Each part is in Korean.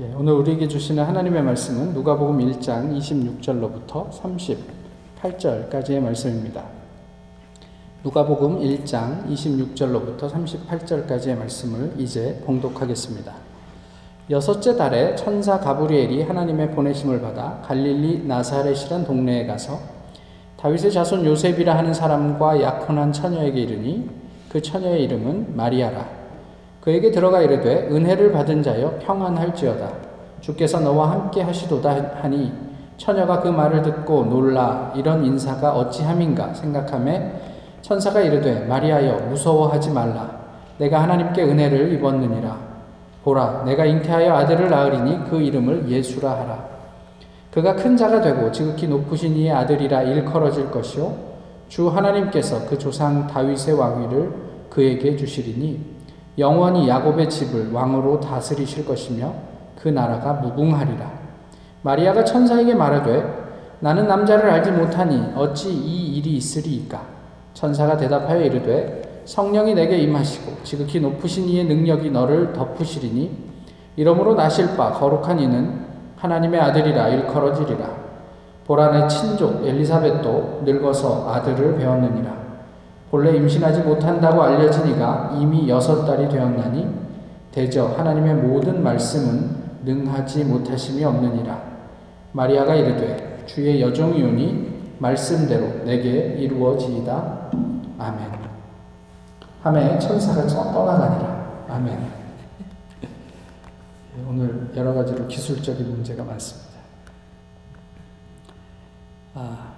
예, 오늘 우리에게 주시는 하나님의 말씀은 누가복음 1장 26절로부터 38절까지의 말씀입니다. 누가복음 1장 26절로부터 38절까지의 말씀을 이제 봉독하겠습니다. 여섯째 달에 천사 가브리엘이 하나님의 보내심을 받아 갈릴리 나사렛이란 동네에 가서 다윗의 자손 요셉이라 하는 사람과 약혼한 처녀에게 이르니 그 처녀의 이름은 마리아라. 그에게 들어가 이르되 은혜를 받은 자여 평안할지어다. 주께서 너와 함께 하시도다 하니 처녀가 그 말을 듣고 놀라 이런 인사가 어찌함인가 생각함에 천사가 이르되 마리아여 무서워하지 말라. 내가 하나님께 은혜를 입었느니라. 보라 내가 잉태하여 아들을 낳으리니 그 이름을 예수라 하라. 그가 큰 자가 되고 지극히 높으신 이의 아들이라 일컬어질 것이요. 주 하나님께서 그 조상 다윗의 왕위를 그에게 주시리니 영원히 야곱의 집을 왕으로 다스리실 것이며 그 나라가 무궁하리라. 마리아가 천사에게 말하되 나는 남자를 알지 못하니 어찌 이 일이 있으리이까? 천사가 대답하여 이르되 성령이 내게 임하시고 지극히 높으신 이의 능력이 너를 덮으시리니 이러므로 나실 바 거룩한 이는 하나님의 아들이라 일컬어지리라. 보라 내 친족 엘리사벳도 늙어서 아들을 배웠느니라. 본래 임신하지 못한다고 알려진 이가 이미 여섯 달이 되었나니 대저 하나님의 모든 말씀은 능하지 못하심이 없느니라. 마리아가 이르되 주의 여종이오니 말씀대로 내게 이루어지이다. 아멘. 함에 천사가 떠나가니라. 아멘. 오늘 여러 가지로 기술적인 문제가 많습니다. 아,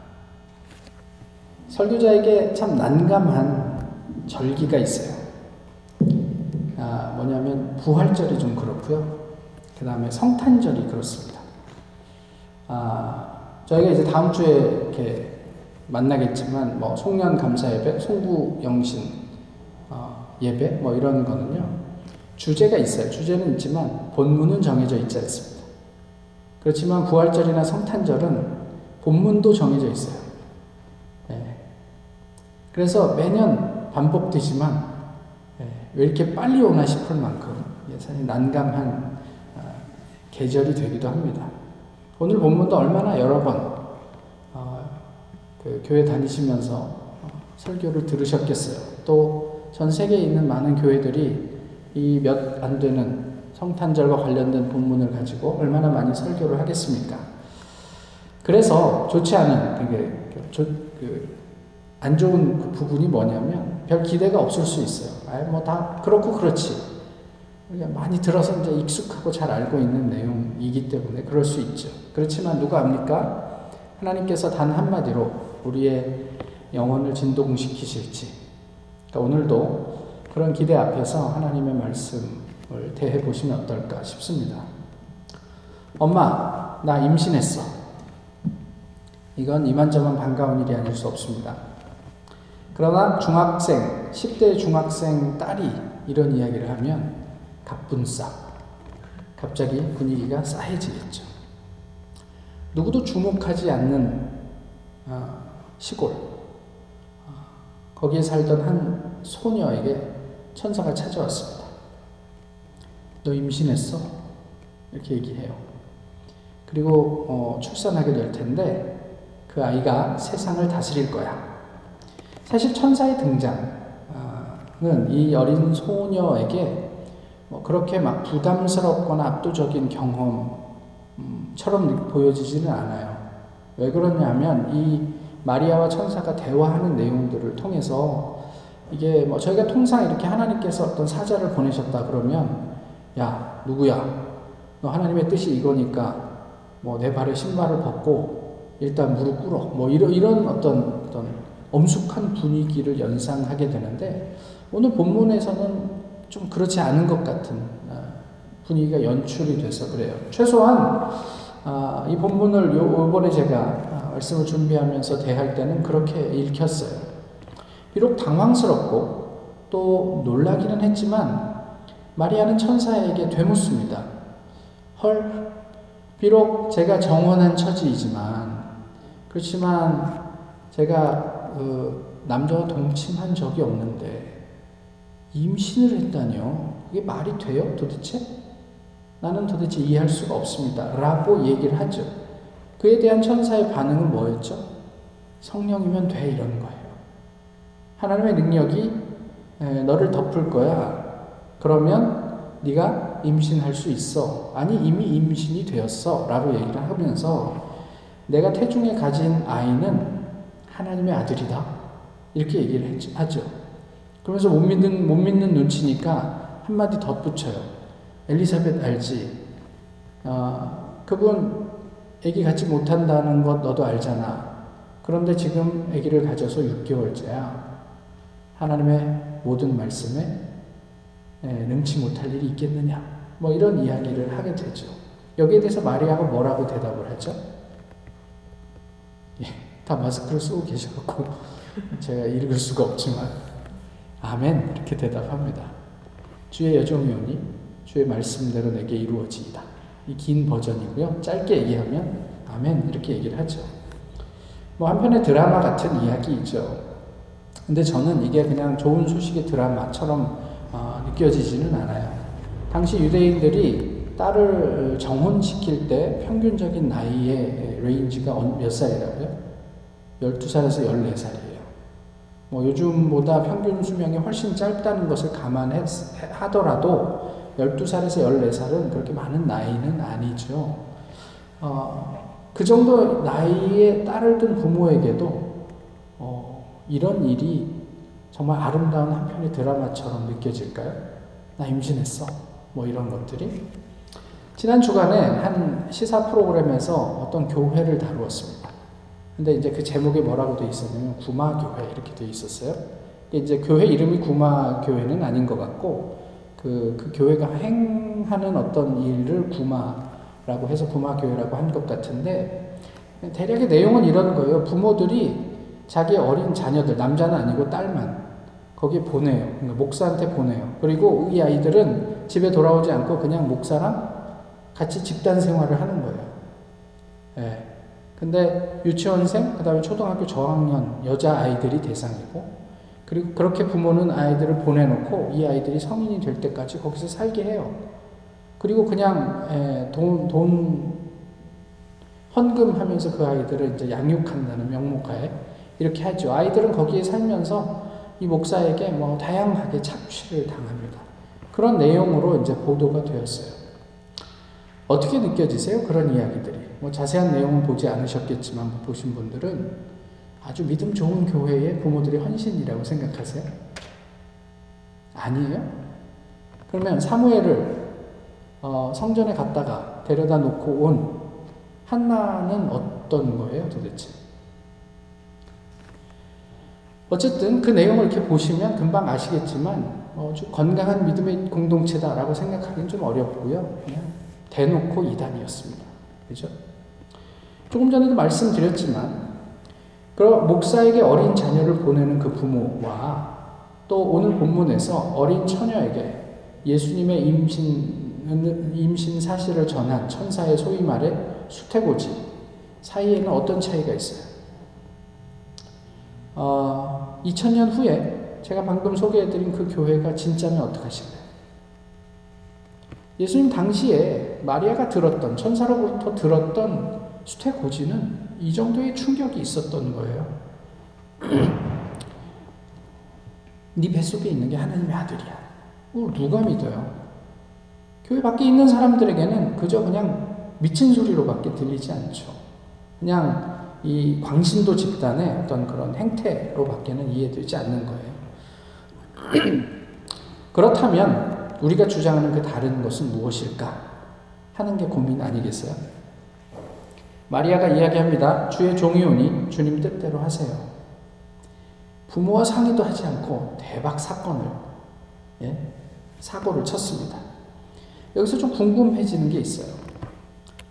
설교자에게 참 난감한 절기가 있어요. 아, 뭐냐면 부활절이 좀 그렇고요. 그 다음에 성탄절이 그렇습니다. 아, 저희가 이제 다음 주에 이렇게 만나겠지만 뭐 송년 감사 예배, 송구 영신 어, 예배 뭐 이런 거는요 주제가 있어요. 주제는 있지만 본문은 정해져 있지 않습니다. 그렇지만 부활절이나 성탄절은 본문도 정해져 있어요. 그래서 매년 반복되지만 예, 왜 이렇게 빨리 오나 싶을 만큼 사실 난감한 어, 계절이 되기도 합니다. 오늘 본문도 얼마나 여러 번 어, 그 교회 다니시면서 어, 설교를 들으셨겠어요. 또 전 세계에 있는 많은 교회들이 이 몇 안 되는 성탄절과 관련된 본문을 가지고 얼마나 많이 설교를 하겠습니까? 그래서 좋지 않은 그게 그, 안 좋은 그 부분이 뭐냐면 별 기대가 없을 수 있어요. 아, 뭐다 그렇고 그렇지. 많이 들어서 이제 익숙하고 잘 알고 있는 내용이기 때문에 그럴 수 있죠. 그렇지만 누가 압니까? 하나님께서 단 한마디로 우리의 영혼을 진동시키실지. 그러니까 오늘도 그런 기대 앞에서 하나님의 말씀을 대해 보시면 어떨까 싶습니다. 엄마, 나 임신했어. 이건 이만저만 반가운 일이 아닐 수 없습니다. 그러나 중학생, 10대 중학생 딸이 이런 이야기를 하면 갑분싸. 갑자기 분위기가 싸해지겠죠. 누구도 주목하지 않는 어, 시골. 어, 거기에 살던 한 소녀에게 천사가 찾아왔습니다. 너 임신했어? 이렇게 얘기해요. 그리고 어, 출산하게 될 텐데 그 아이가 세상을 다스릴 거야. 사실 천사의 등장은 이 어린 소녀에게 뭐 그렇게 막 부담스럽거나 압도적인 경험처럼 보여지지는 않아요. 왜 그러냐면 이 마리아와 천사가 대화하는 내용들을 통해서 이게 뭐 저희가 통상 이렇게 하나님께서 어떤 사자를 보내셨다 그러면 야 누구야 너 하나님의 뜻이 이거니까 뭐 내 발에 신발을 벗고 일단 무릎 꿇어 뭐 이런 이런 어떤 어떤 엄숙한 분위기를 연상하게 되는데 오늘 본문에서는 좀 그렇지 않은 것 같은 아, 분위기가 연출이 돼서 그래요. 최소한 아, 이 본문을 요번에 제가 아, 말씀을 준비하면서 대할 때는 그렇게 읽혔어요. 비록 당황스럽고 또 놀라기는 했지만 마리아는 천사에게 되묻습니다. 헐, 비록 제가 정원한 처지이지만 그렇지만 제가 그 남자와 동침한 적이 없는데 임신을 했다뇨? 이게 말이 돼요, 도대체? 나는 도대체 이해할 수가 없습니다. 라고 얘기를 하죠. 그에 대한 천사의 반응은 뭐였죠? 성령이면 돼 이런 거예요. 하나님의 능력이 너를 덮을 거야. 그러면 네가 임신할 수 있어. 아니 이미 임신이 되었어. 라고 얘기를 하면서 내가 태중에 가진 아이는 하나님의 아들이다. 이렇게 얘기를 하죠. 그러면서 못 믿는, 못 믿는 눈치니까 한마디 덧붙여요. 엘리사벳 알지? 어, 그분 아기 갖지 못한다는 것 너도 알잖아. 그런데 지금 아기를 가져서 6개월째야. 하나님의 모든 말씀에 예, 능치 못할 일이 있겠느냐. 뭐 이런 이야기를 하게 되죠. 여기에 대해서 마리아가 뭐라고 대답을 하죠? 예, 다 마스크를 쓰고 계셔갖고 제가 읽을 수가 없지만 아멘 이렇게 대답합니다. 주의 여종이 오니 주의 말씀대로 내게 이루어지이다. 이 긴 버전이고요. 짧게 얘기하면 아멘 이렇게 얘기를 하죠. 뭐 한편의 드라마 같은 이야기이죠. 근데 저는 이게 그냥 좋은 소식의 드라마처럼 어, 느껴지지는 않아요. 당시 유대인들이 딸을 정혼시킬 때 평균적인 나이의 range가 몇 살이라고요? 12살에서 14살이에요. 뭐 요즘보다 평균 수명이 훨씬 짧다는 것을 감안하더라도 12살에서 14살은 그렇게 많은 나이는 아니죠. 어, 그 정도 나이에 딸을 둔 부모에게도 어, 이런 일이 정말 아름다운 한편의 드라마처럼 느껴질까요? 나 임신했어. 뭐 이런 것들이. 지난 주간에 한 시사 프로그램에서 어떤 교회를 다루었습니다. 근데 이제 그 제목에 뭐라고 돼 있었냐면 구마교회 이렇게 돼 있었어요. 이제 교회 이름이 구마교회는 아닌 것 같고 그, 그 교회가 행하는 어떤 일을 구마라고 해서 구마교회라고 한 것 같은데 대략의 내용은 이런 거예요. 부모들이 자기 어린 자녀들, 남자는 아니고 딸만 거기에 보내요. 그러니까 목사한테 보내요. 그리고 이 아이들은 집에 돌아오지 않고 그냥 목사랑 같이 집단 생활을 하는 거예요. 예. 근데 유치원생, 그 다음에 초등학교 저학년 여자 아이들이 대상이고, 그리고 그렇게 부모는 아이들을 보내놓고 이 아이들이 성인이 될 때까지 거기서 살게 해요. 그리고 그냥 에, 돈, 돈 헌금 하면서 그 아이들을 이제 양육한다는 명목하에 이렇게 하죠. 아이들은 거기에 살면서 이 목사에게 뭐 다양하게 착취를 당합니다. 그런 내용으로 이제 보도가 되었어요. 어떻게 느껴지세요? 그런 이야기들이. 뭐 자세한 내용은 보지 않으셨겠지만 보신 분들은 아주 믿음 좋은 교회의 부모들의 헌신이라고 생각하세요? 아니에요? 그러면 사무엘을 어, 성전에 갔다가 데려다 놓고 온 한나는 어떤 거예요, 도대체? 어쨌든 그 내용을 이렇게 보시면 금방 아시겠지만 어, 좀 건강한 믿음의 공동체다라고 생각하기는 좀 어렵고요. 그냥 대놓고 이단이었습니다. 그죠? 조금 전에도 말씀드렸지만, 그 목사에게 어린 자녀를 보내는 그 부모와 또 오늘 본문에서 어린 처녀에게 예수님의 임신, 임신 사실을 전한 천사의 소위 말해 수태고지 사이에는 어떤 차이가 있어요? 어, 2000년 후에 제가 방금 소개해드린 그 교회가 진짜면 어떡하실까요? 예수님 당시에 마리아가 들었던, 천사로부터 들었던 수태고지는 이 정도의 충격이 있었던 거예요. 네 뱃속에 있는 게 하나님의 아들이야. 어, 누가 믿어요? 교회 밖에 있는 사람들에게는 그저 그냥 미친 소리로밖에 들리지 않죠. 그냥 이 광신도 집단의 어떤 그런 행태로밖에는 이해되지 않는 거예요. 그렇다면 우리가 주장하는 그 다른 것은 무엇일까? 하는 게 고민 아니겠어요? 마리아가 이야기합니다. 주의 종이 오니 주님 뜻대로 하세요. 부모와 상의도 하지 않고 대박 사건을, 예? 사고를 쳤습니다. 여기서 좀 궁금해지는 게 있어요.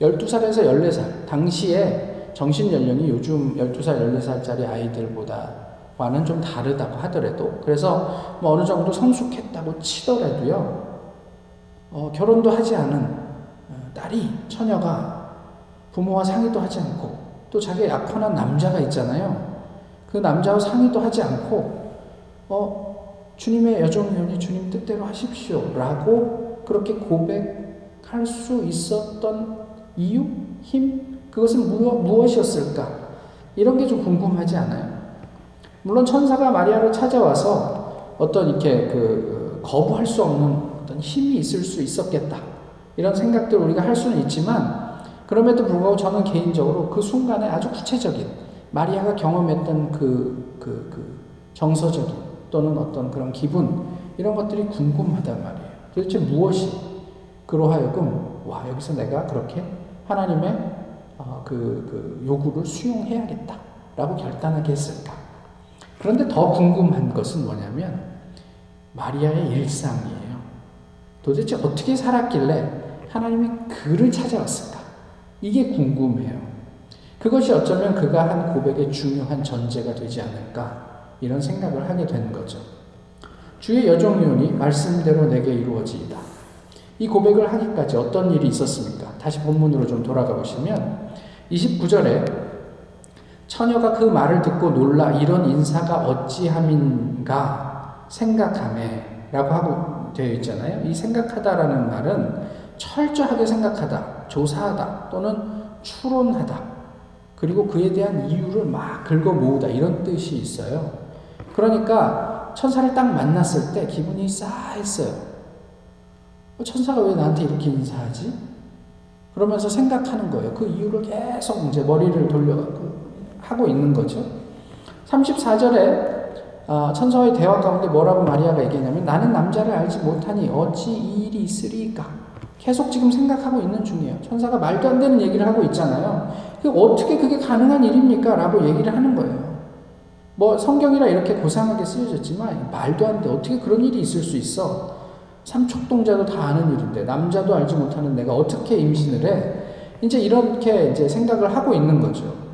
12살에서 14살, 당시에 정신 연령이 요즘 12살, 14살짜리 아이들보다 와는 좀 다르다고 하더라도 그래서 뭐 어느 정도 성숙했다고 치더라도요 어, 결혼도 하지 않은 어, 딸이 처녀가 부모와 상의도 하지 않고 또 자기 약혼한 남자가 있잖아요 그 남자와 상의도 하지 않고 어 주님의 여종이오니 주님 뜻대로 하십시오 라고 그렇게 고백하는 할수 있었던 이유, 힘, 그것은 무엇, 무엇이었을까? 이런 게 좀 궁금하지 않아요? 물론 천사가 마리아를 찾아와서 어떤 이렇게 그 거부할 수 없는 어떤 힘이 있을 수 있었겠다. 이런 생각들을 우리가 할 수는 있지만 그럼에도 불구하고 저는 개인적으로 그 순간에 아주 구체적인 마리아가 경험했던 그, 그, 그 정서적인 또는 어떤 그런 기분 이런 것들이 궁금하단 말이에요. 도대체 무엇이 그로 하여금 와 여기서 내가 그렇게 하나님의 어, 그, 그 요구를 수용해야겠다라고 결단하게 했을까? 그런데 더 궁금한 것은 뭐냐면 마리아의 일상이에요. 도대체 어떻게 살았길래 하나님이 그를 찾아왔을까? 이게 궁금해요. 그것이 어쩌면 그가 한 고백의 중요한 전제가 되지 않을까? 이런 생각을 하게 된 거죠. 주의 여종윤이 말씀대로 내게 이루어지이다. 이 고백을 하기까지 어떤 일이 있었습니까? 다시 본문으로 좀 돌아가 보시면 29절에 처녀가 그 말을 듣고 놀라 이런 인사가 어찌함인가 생각함에 라고 하고 되어 있잖아요. 이 생각하다라는 말은 철저하게 생각하다, 조사하다 또는 추론하다 그리고 그에 대한 이유를 막 긁어 모으다 이런 뜻이 있어요. 그러니까 천사를 딱 만났을 때 기분이 싸했어요. 어, 천사가 왜 나한테 이렇게 인사하지? 그러면서 생각하는 거예요. 그 이유를 계속 이제 머리를 돌려 하고 있는 거죠. 34절에 어, 천사와의 대화 가운데 뭐라고 마리아가 얘기했냐면 나는 남자를 알지 못하니 어찌 이 일이 있으리까? 계속 지금 생각하고 있는 중이에요. 천사가 말도 안 되는 얘기를 하고 있잖아요. 어떻게 그게 가능한 일입니까? 라고 얘기를 하는 거예요. 뭐 성경이라 이렇게 고상하게 쓰여졌지만 말도 안 돼. 어떻게 그런 일이 있을 수 있어? 삼척동자도 다 아는 일인데 남자도 알지 못하는 내가 어떻게 임신을 해? 이제 이렇게 이제 생각을 하고 있는 거죠.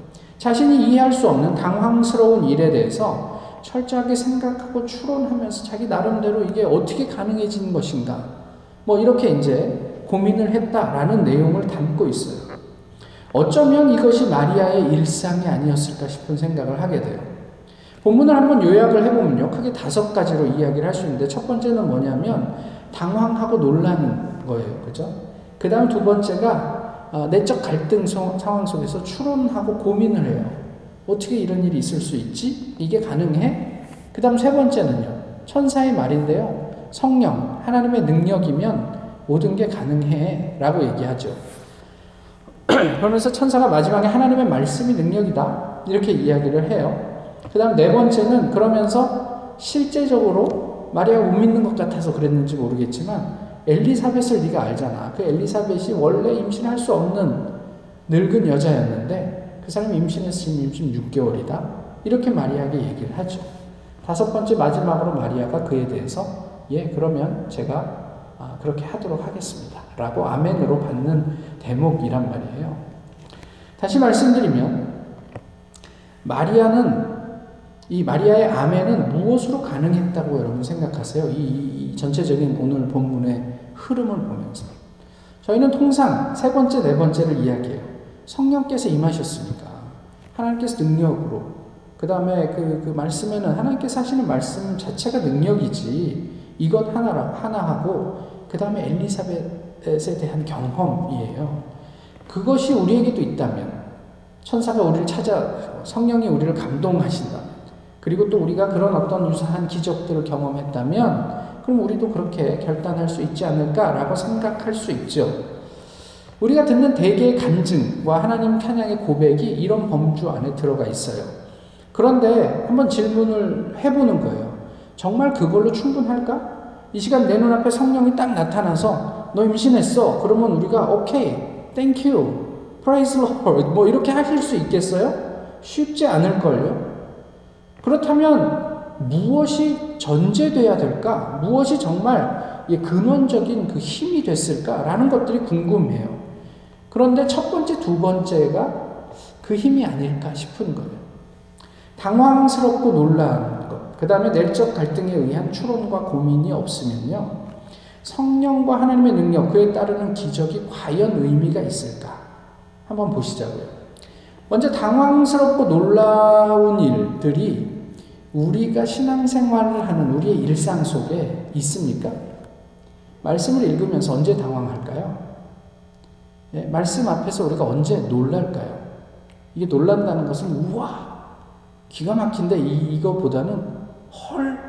자신이 이해할 수 없는 당황스러운 일에 대해서 철저하게 생각하고 추론하면서 자기 나름대로 이게 어떻게 가능해진 것인가. 뭐 이렇게 이제 고민을 했다라는 내용을 담고 있어요. 어쩌면 이것이 마리아의 일상이 아니었을까 싶은 생각을 하게 돼요. 본문을 한번 요약을 해보면요. 크게 다섯 가지로 이야기를 할 수 있는데 첫 번째는 뭐냐면 당황하고 놀라는 거예요. 그죠? 그 다음 두 번째가 어, 내적 갈등 상황 속에서 추론하고 고민을 해요. 어떻게 이런 일이 있을 수 있지? 이게 가능해? 그 다음 세 번째는요. 천사의 말인데요. 성령, 하나님의 능력이면 모든 게 가능해. 라고 얘기하죠. 그러면서 천사가 마지막에 하나님의 말씀이 능력이다. 이렇게 이야기를 해요. 그 다음 네 번째는 그러면서 실제적으로 마리아가 못 믿는 것 같아서 그랬는지 모르겠지만 엘리사벳을 네가 알잖아. 그 엘리사벳이 원래 임신할 수 없는 늙은 여자였는데 그 사람이 지금 임신 6개월이다. 이렇게 마리아에게 얘기를 하죠. 다섯 번째 마지막으로 마리아가 그에 대해서 예 그러면 제가 아, 그렇게 하도록 하겠습니다. 라고 아멘으로 받는 대목이란 말이에요. 다시 말씀드리면 마리아는 이 마리아의 아멘은 무엇으로 가능했다고 여러분 생각하세요? 이, 이 전체적인 오늘 본문의 흐름을 보면서 저희는 통상 세 번째, 네 번째를 이야기해요. 성령께서 임하셨으니까 하나님께서 능력으로 그 다음에 그, 그 말씀에는 하나님께서 하시는 말씀 자체가 능력이지 이것 하나 하고 그 다음에 엘리사벳에 대한 경험이에요. 그것이 우리에게도 있다면 천사가 우리를 찾아 성령이 우리를 감동하신다. 그리고 또 우리가 그런 어떤 유사한 기적들을 경험했다면 그럼 우리도 그렇게 결단할 수 있지 않을까라고 생각할 수 있죠. 우리가 듣는 대개의 간증과 하나님 찬양의 고백이 이런 범주 안에 들어가 있어요. 그런데 한번 질문을 해보는 거예요. 정말 그걸로 충분할까? 이 시간 내 눈앞에 성령이 딱 나타나서 너 임신했어. 그러면 우리가 오케이, thank you, praise the Lord 뭐 이렇게 하실 수 있겠어요? 쉽지 않을걸요. 그렇다면 무엇이 전제돼야 될까? 무엇이 정말 근원적인 그 힘이 됐을까라는 것들이 궁금해요. 그런데 첫 번째, 두 번째가 그 힘이 아닐까 싶은 거예요. 당황스럽고 놀란 것, 그 다음에 내적 갈등에 의한 추론과 고민이 없으면요. 성령과 하나님의 능력, 그에 따르는 기적이 과연 의미가 있을까? 한번 보시자고요. 먼저 당황스럽고 놀라운 일들이 우리가 신앙생활을 하는 우리의 일상 속에 있습니까? 말씀을 읽으면서 언제 당황할까요? 예, 말씀 앞에서 우리가 언제 놀랄까요? 이게 놀란다는 것은 우와 기가 막힌데 이, 이거보다는 헐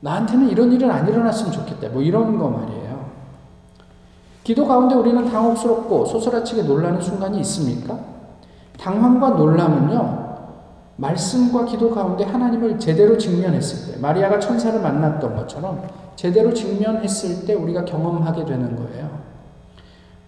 나한테는 이런 일은 안 일어났으면 좋겠다 뭐 이런 거 말이에요. 기도 가운데 우리는 당혹스럽고 소스라치게 놀라는 순간이 있습니까? 당황과 놀람은요 말씀과 기도 가운데 하나님을 제대로 직면했을 때 마리아가 천사를 만났던 것처럼 제대로 직면했을 때 우리가 경험하게 되는 거예요.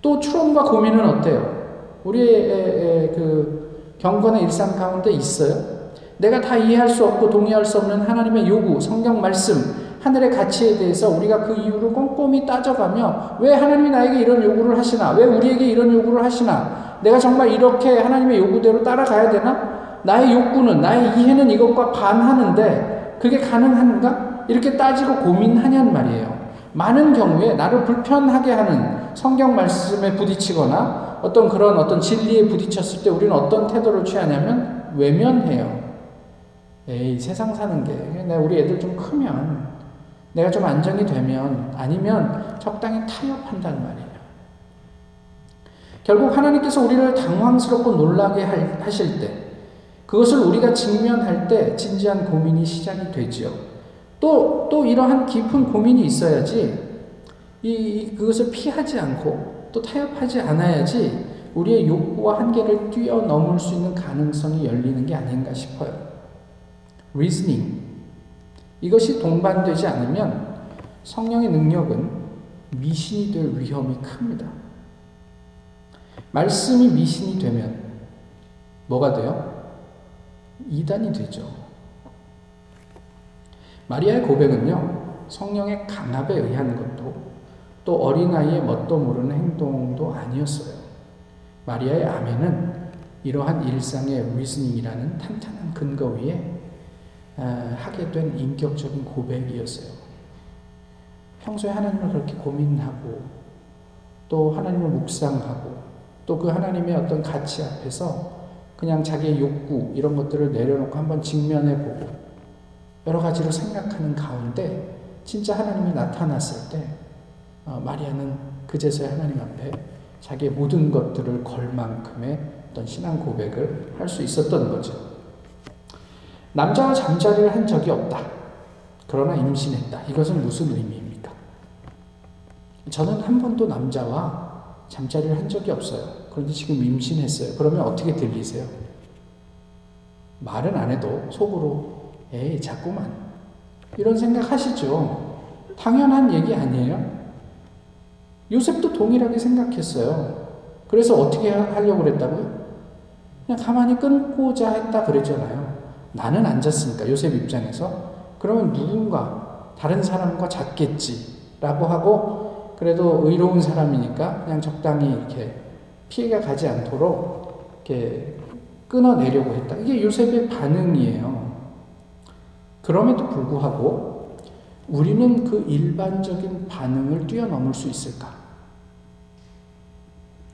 또 추론과 고민은 어때요? 우리의 그 경건의 일상 가운데 있어요. 내가 다 이해할 수 없고 동의할 수 없는 하나님의 요구, 성경 말씀, 하늘의 가치에 대해서 우리가 그 이유를 꼼꼼히 따져가며 왜 하나님이 나에게 이런 요구를 하시나? 왜 우리에게 이런 요구를 하시나? 내가 정말 이렇게 하나님의 요구대로 따라가야 되나? 나의 욕구는, 나의 이해는 이것과 반하는데 그게 가능한가? 이렇게 따지고 고민하냔 말이에요. 많은 경우에 나를 불편하게 하는 성경 말씀에 부딪히거나 어떤 그런 어떤 진리에 부딪혔을 때 우리는 어떤 태도를 취하냐면 외면해요. 에이, 세상 사는 게, 내가 우리 애들 좀 크면, 내가 좀 안정이 되면, 아니면 적당히 타협한단 말이에요. 결국 하나님께서 우리를 당황스럽고 놀라게 하실 때, 그것을 우리가 직면할 때 진지한 고민이 시작이 되지요. 또, 또 이러한 깊은 고민이 있어야지, 이, 그것을 피하지 않고, 또 타협하지 않아야지, 우리의 욕구와 한계를 뛰어넘을 수 있는 가능성이 열리는 게 아닌가 싶어요. reasoning. 이것이 동반되지 않으면 성령의 능력은 미신이 될 위험이 큽니다. 말씀이 미신이 되면 뭐가 돼요? 이단이 되죠. 마리아의 고백은요, 성령의 강압에 의한 것도 또 어린아이의 뭣도 모르는 행동도 아니었어요. 마리아의 아멘은 이러한 일상의 리스닝이라는 탄탄한 근거 위에 하게 된 인격적인 고백이었어요. 평소에 하나님을 그렇게 고민하고 또 하나님을 묵상하고 또 그 하나님의 어떤 가치 앞에서 그냥 자기의 욕구 이런 것들을 내려놓고 한번 직면해 보고 여러 가지로 생각하는 가운데 진짜 하나님이 나타났을 때 어, 마리아는 그제서야 하나님 앞에 자기의 모든 것들을 걸 만큼의 어떤 신앙 고백을 할 수 있었던 거죠. 남자와 잠자리를 한 적이 없다. 그러나 임신했다. 이것은 무슨 의미입니까? 저는 한 번도 남자와 잠자리를 한 적이 없어요. 그런데 지금 임신했어요. 그러면 어떻게 들리세요? 말은 안 해도 속으로 에이 자꾸만 이런 생각 하시죠. 당연한 얘기 아니에요? 요셉도 동일하게 생각했어요. 그래서 어떻게 하려고 그랬다고요? 그냥 가만히 끊고자 했다 그랬잖아요. 나는 앉았으니까 요셉 입장에서 그러면 누군가 다른 사람과 잤겠지라고 하고 그래도 의로운 사람이니까 그냥 적당히 이렇게 피해가 가지 않도록 이렇게 끊어내려고 했다. 이게 요셉의 반응이에요. 그럼에도 불구하고 우리는 그 일반적인 반응을 뛰어넘을 수 있을까?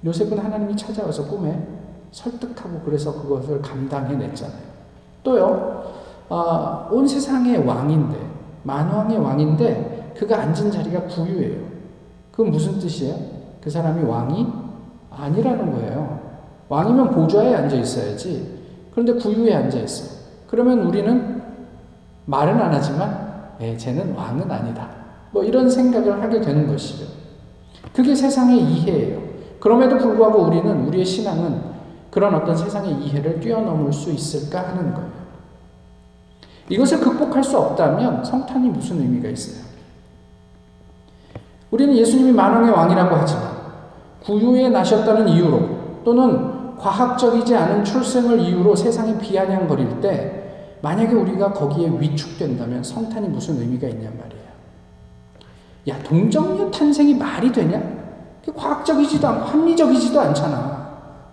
요셉은 하나님이 찾아와서 꿈에 설득하고 그래서 그것을 감당해냈잖아요. 또요, 어, 온 세상의 왕인데, 만왕의 왕인데, 그가 앉은 자리가 부유예요. 그건 무슨 뜻이에요? 그 사람이 왕이 아니라는 거예요. 왕이면 보좌에 앉아 있어야지. 그런데 구유에 앉아 있어. 그러면 우리는 말은 안 하지만, 에, 쟤는 왕은 아니다. 뭐 이런 생각을 하게 되는 것이죠. 그게 세상의 이해예요. 그럼에도 불구하고 우리는, 우리의 신앙은 그런 어떤 세상의 이해를 뛰어넘을 수 있을까 하는 거예요. 이것을 극복할 수 없다면 성탄이 무슨 의미가 있어요? 우리는 예수님이 만왕의 왕이라고 하지만 구유에 나셨다는 이유로 또는 과학적이지 않은 출생을 이유로 세상에 비아냥거릴 때 만약에 우리가 거기에 위축된다면 성탄이 무슨 의미가 있냔 말이에요. 야, 동정녀 탄생이 말이 되냐? 과학적이지도 않고 합리적이지도 않잖아.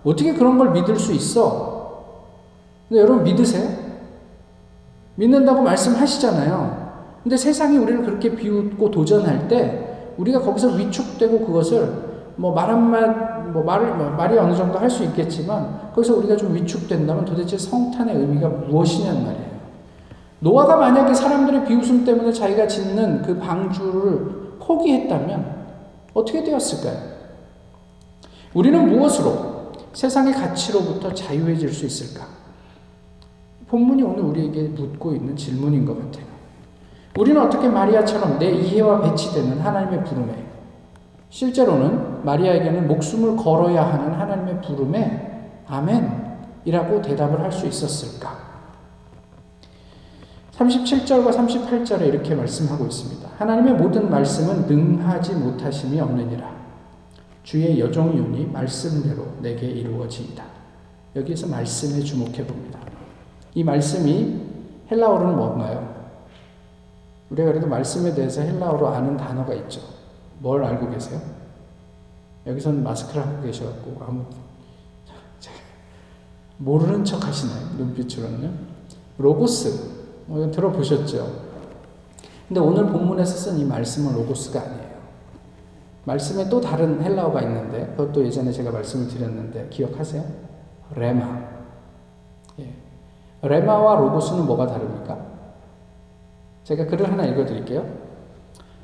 어떻게 그런 걸 믿을 수 있어? 근데 여러분 믿으세요? 믿는다고 말씀하시잖아요. 근데 세상이 우리를 그렇게 비웃고 도전할 때 우리가 거기서 위축되고 그것을 뭐 말 한마 뭐 말을 뭐 말이 어느 정도 할 수 있겠지만 거기서 우리가 좀 위축된다면 도대체 성탄의 의미가 무엇이냐는 말이에요. 노아가 만약에 사람들의 비웃음 때문에 자기가 짓는 그 방주를 포기했다면 어떻게 되었을까요? 우리는 무엇으로 세상의 가치로부터 자유해질 수 있을까? 본문이 오늘 우리에게 묻고 있는 질문인 것 같아요. 우리는 어떻게 마리아처럼 내 이해와 배치되는 하나님의 부름에 실제로는 마리아에게는 목숨을 걸어야 하는 하나님의 부름에 아멘이라고 대답을 할 수 있었을까? 37절과 38절에 이렇게 말씀하고 있습니다. 하나님의 모든 말씀은 능하지 못하심이 없느니라. 주의 여종이오니 말씀대로 내게 이루어지이다. 여기에서 말씀에 주목해 봅니다. 이 말씀이 헬라어로는 뭔가요? 우리가 그래도 말씀에 대해서 헬라어로 아는 단어가 있죠. 뭘 알고 계세요? 여기서는 마스크를 하고 계셔갖고 아무 모르는 척 하시나요? 눈빛으로는요. 로고스 뭐 들어보셨죠? 근데 오늘 본문에서 쓴 이 말씀은 로고스가 아니에요. 말씀에 또 다른 헬라어가 있는데 그것도 예전에 제가 말씀을 드렸는데 기억하세요? 레마. 예. 레마와 로고스는 뭐가 다릅니까? 제가 글을 하나 읽어드릴게요.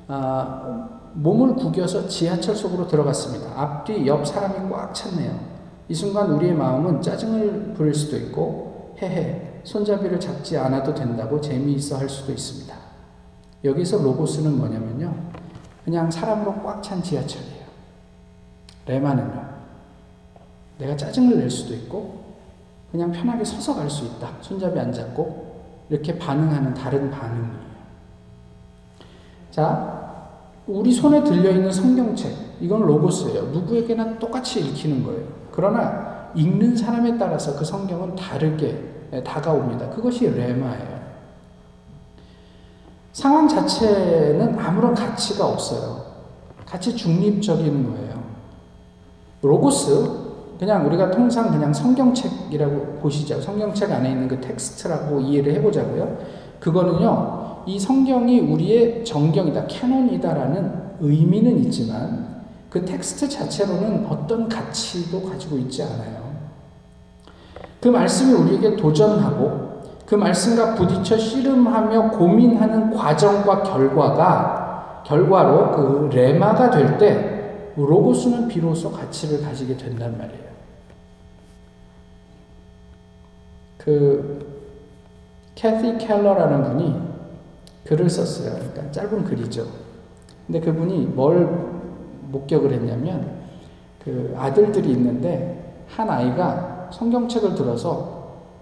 아, 몸을 구겨서 지하철 속으로 들어갔습니다. 앞뒤 옆 사람이 꽉 찼네요. 이 순간 우리의 마음은 짜증을 부릴 수도 있고 헤헤 손잡이를 잡지 않아도 된다고 재미있어 할 수도 있습니다. 여기서 로고스는 뭐냐면요. 그냥 사람으로 꽉 찬 지하철이에요. 레마는요. 내가 짜증을 낼 수도 있고 그냥 편하게 서서 갈 수 있다. 손잡이 안 잡고 이렇게 반응하는 다른 반응이에요. 자, 우리 손에 들려있는 성경책, 이건 로고스예요. 누구에게나 똑같이 읽히는 거예요. 그러나 읽는 사람에 따라서 그 성경은 다르게 다가옵니다. 그것이 레마예요. 상황 자체는 아무런 가치가 없어요. 가치 중립적인 거예요. 로고스, 그냥 우리가 통상 그냥 성경책이라고 보시죠. 성경책 안에 있는 그 텍스트라고 이해를 해보자고요. 그거는요, 이 성경이 우리의 정경이다, canon이다라는 의미는 있지만 그 텍스트 자체로는 어떤 가치도 가지고 있지 않아요. 그 말씀이 우리에게 도전하고 그 말씀과 부딪혀 씨름하며 고민하는 과정과 결과가 결과로 그 rhema가 될 때 로고스는 비로소 가치를 가지게 된단 말이에요. 그 캐티 켈러라는 분이 글을 썼어요. 그러니까 짧은 글이죠. 근데 그분이 뭘 목격을 했냐면 그 아들들이 있는데 한 아이가 성경책을 들어서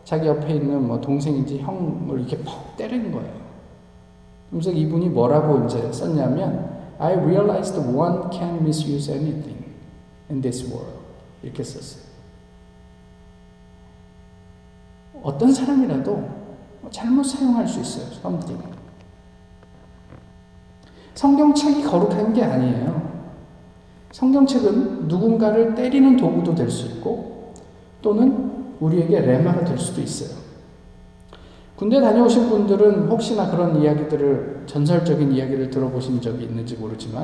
자기 옆에 있는 뭐 동생인지 형을 이렇게 퍽 때리는 거예요. 그래서 이분이 뭐라고 이제 썼냐면 I realized one can misuse anything in this world. 이렇게 썼어요. 어떤 사람이라도 잘못 사용할 수 있어요. something. 성경책이 거룩한 게 아니에요. 성경책은 누군가를 때리는 도구도 될 수 있고 또는 우리에게 레마가 될 수도 있어요. 군대 다녀오신 분들은 혹시나 그런 이야기들을 전설적인 이야기를 들어보신 적이 있는지 모르지만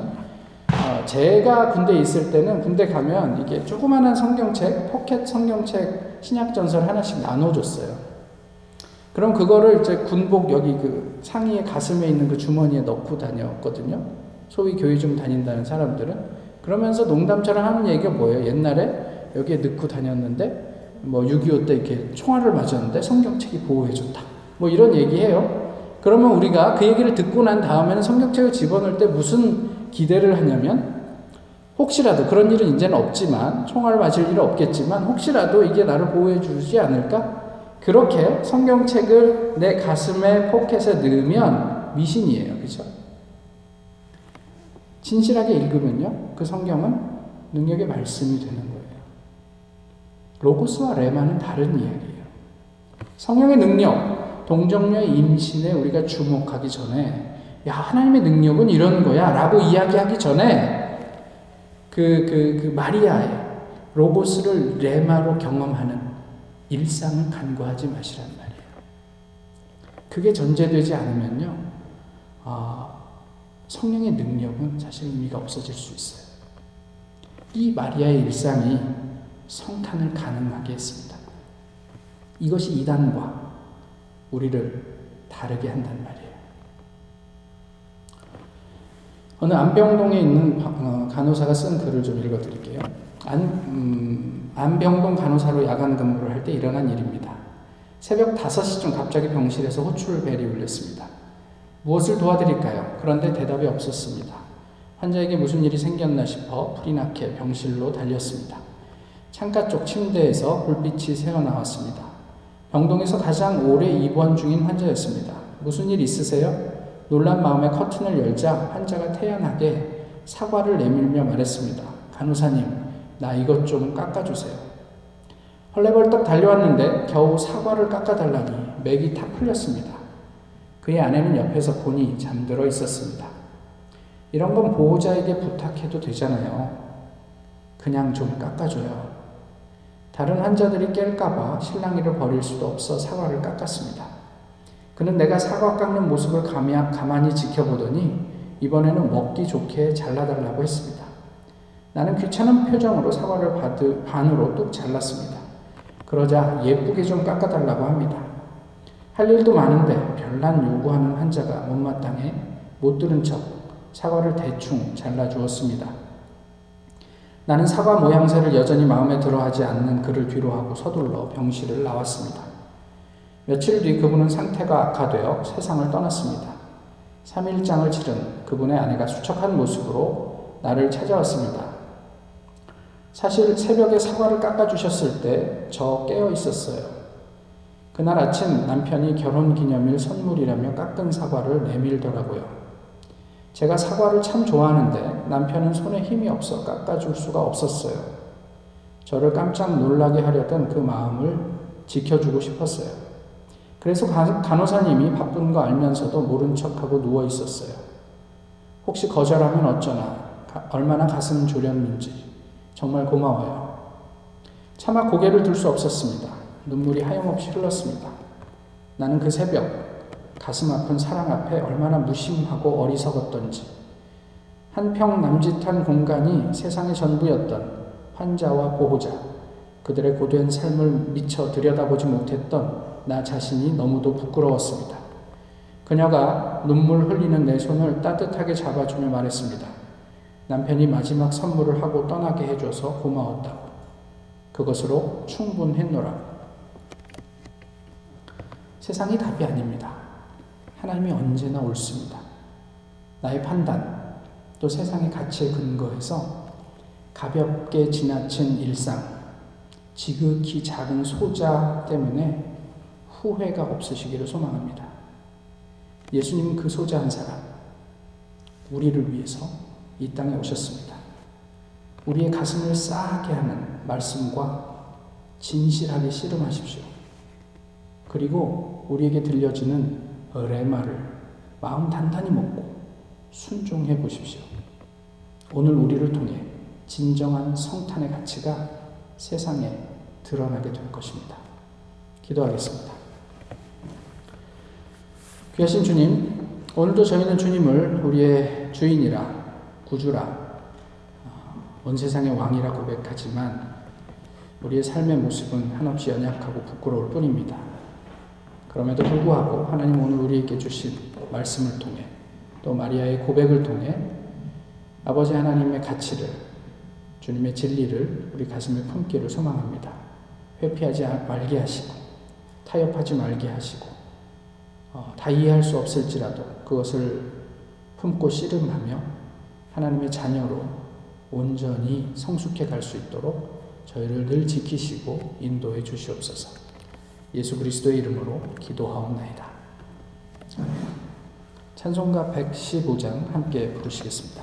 어, 제가 군대에 있을 때는 군대 가면 이게 조그마한 성경책, 포켓 성경책 신약 전설 하나씩 나눠줬어요. 그럼 그거를 이제 군복 여기 그 상의에 가슴에 있는 그 주머니에 넣고 다녔거든요. 소위 교회 좀 다닌다는 사람들은 그러면서 농담처럼 하는 얘기가 뭐예요? 옛날에 여기에 넣고 다녔는데 뭐 6.25 때 이렇게 총알을 맞았는데 성경책이 보호해줬다. 뭐 이런 얘기해요. 그러면 우리가 그 얘기를 듣고 난 다음에는 성경책을 집어넣을 때 무슨 기대를 하냐면 혹시라도 그런 일은 이제는 없지만 총알 맞을 일은 없겠지만 혹시라도 이게 나를 보호해 주지 않을까? 그렇게 성경책을 내 가슴에 포켓에 넣으면 미신이에요. 그죠? 진실하게 읽으면요. 그 성경은 능력의 말씀이 되는 거예요. 로고스와 레마는 다른 이야기예요. 성령의 능력, 동정녀의 임신에 우리가 주목하기 전에 야 하나님의 능력은 이런 거야 라고 이야기하기 전에 그, 그, 그 마리아의 로고스를 레마로 경험하는 일상을 간과하지 마시란 말이에요. 그게 전제되지 않으면요, 아, 성령의 능력은 사실 의미가 없어질 수 있어요. 이 마리아의 일상이 성탄을 가능하게 했습니다. 이것이 이단과 우리를 다르게 한단 말이에요. 어느 안병동에 있는 어, 간호사가 쓴 글을 좀 읽어드릴게요. 안, 음, 안병동 간호사로 야간 근무를 할 때 일어난 일입니다. 새벽 5시쯤 갑자기 병실에서 호출벨이 울렸습니다. 무엇을 도와드릴까요? 그런데 대답이 없었습니다. 환자에게 무슨 일이 생겼나 싶어 불이 나게 병실로 달렸습니다. 창가 쪽 침대에서 불빛이 새어나왔습니다. 병동에서 가장 오래 입원 중인 환자였습니다. 무슨 일 있으세요? 놀란 마음에 커튼을 열자 환자가 태연하게 사과를 내밀며 말했습니다. 간호사님, 나 이것 좀 깎아주세요. 헐레벌떡 달려왔는데 겨우 사과를 깎아달라니 맥이 다 풀렸습니다. 그의 아내는 옆에서 보니 잠들어 있었습니다. 이런 건 보호자에게 부탁해도 되잖아요. 그냥 좀 깎아줘요. 다른 환자들이 깰까봐 실랑이를 버릴 수도 없어 사과를 깎았습니다. 그는 내가 사과 깎는 모습을 가만히 지켜보더니 이번에는 먹기 좋게 잘라달라고 했습니다. 나는 귀찮은 표정으로 사과를 받으, 반으로 뚝 잘랐습니다. 그러자 예쁘게 좀 깎아달라고 합니다. 할 일도 많은데 별난 요구하는 환자가 못마땅해 못 들은 척 사과를 대충 잘라주었습니다. 나는 사과 모양새를 여전히 마음에 들어 하지 않는 그를 뒤로하고 서둘러 병실을 나왔습니다. 며칠 뒤 그분은 상태가 악화되어 세상을 떠났습니다. 3일장을 치른 그분의 아내가 수척한 모습으로 나를 찾아왔습니다. 사실 새벽에 사과를 깎아주셨을 때 저 깨어 있었어요. 그날 아침 남편이 결혼 기념일 선물이라며 깎은 사과를 내밀더라고요. 제가 사과를 참 좋아하는데 남편은 손에 힘이 없어 깎아줄 수가 없었어요. 저를 깜짝 놀라게 하려던 그 마음을 지켜주고 싶었어요. 그래서 간호사님이 바쁜 거 알면서도 모른 척하고 누워 있었어요. 혹시 거절하면 어쩌나, 얼마나 가슴 졸였는지 정말 고마워요. 차마 고개를 들 수 없었습니다. 눈물이 하염없이 흘렀습니다. 나는 그 새벽 가슴 아픈 사랑 앞에 얼마나 무심하고 어리석었던지 한평 남짓한 공간이 세상의 전부였던 환자와 보호자 그들의 고된 삶을 미처 들여다보지 못했던 나 자신이 너무도 부끄러웠습니다. 그녀가 눈물 흘리는 내 손을 따뜻하게 잡아주며 말했습니다. 남편이 마지막 선물을 하고 떠나게 해줘서 고마웠다고. 그것으로 충분했노라. 세상이 답이 아닙니다. 하나님이 언제나 옳습니다. 나의 판단, 또 세상의 가치에 근거해서 가볍게 지나친 일상, 지극히 작은 소자 때문에 후회가 없으시기를 소망합니다. 예수님은 그 소자 한 사람, 우리를 위해서 이 땅에 오셨습니다. 우리의 가슴을 싸하게 하는 말씀과 진실하게 씨름하십시오. 그리고 우리에게 들려주는 레마를 마음 단단히 먹고 순종해 보십시오. 오늘 우리를 통해 진정한 성탄의 가치가 세상에 드러나게 될 것입니다. 기도하겠습니다. 귀하신 주님, 오늘도 저희는 주님을 우리의 주인이라, 구주라, 어, 온 세상의 왕이라 고백하지만 우리의 삶의 모습은 한없이 연약하고 부끄러울 뿐입니다. 그럼에도 불구하고 하나님 오늘 우리에게 주신 말씀을 통해 또 마리아의 고백을 통해 아버지 하나님의 가치를 주님의 진리를 우리 가슴에 품기를 소망합니다. 회피하지 말게 하시고 타협하지 말게 하시고 어, 다 이해할 수 없을지라도 그것을 품고 씨름하며 하나님의 자녀로 온전히 성숙해 갈 수 있도록 저희를 늘 지키시고 인도해 주시옵소서. 예수 그리스도의 이름으로 기도하옵나이다. 찬송가 115장 함께 부르시겠습니다.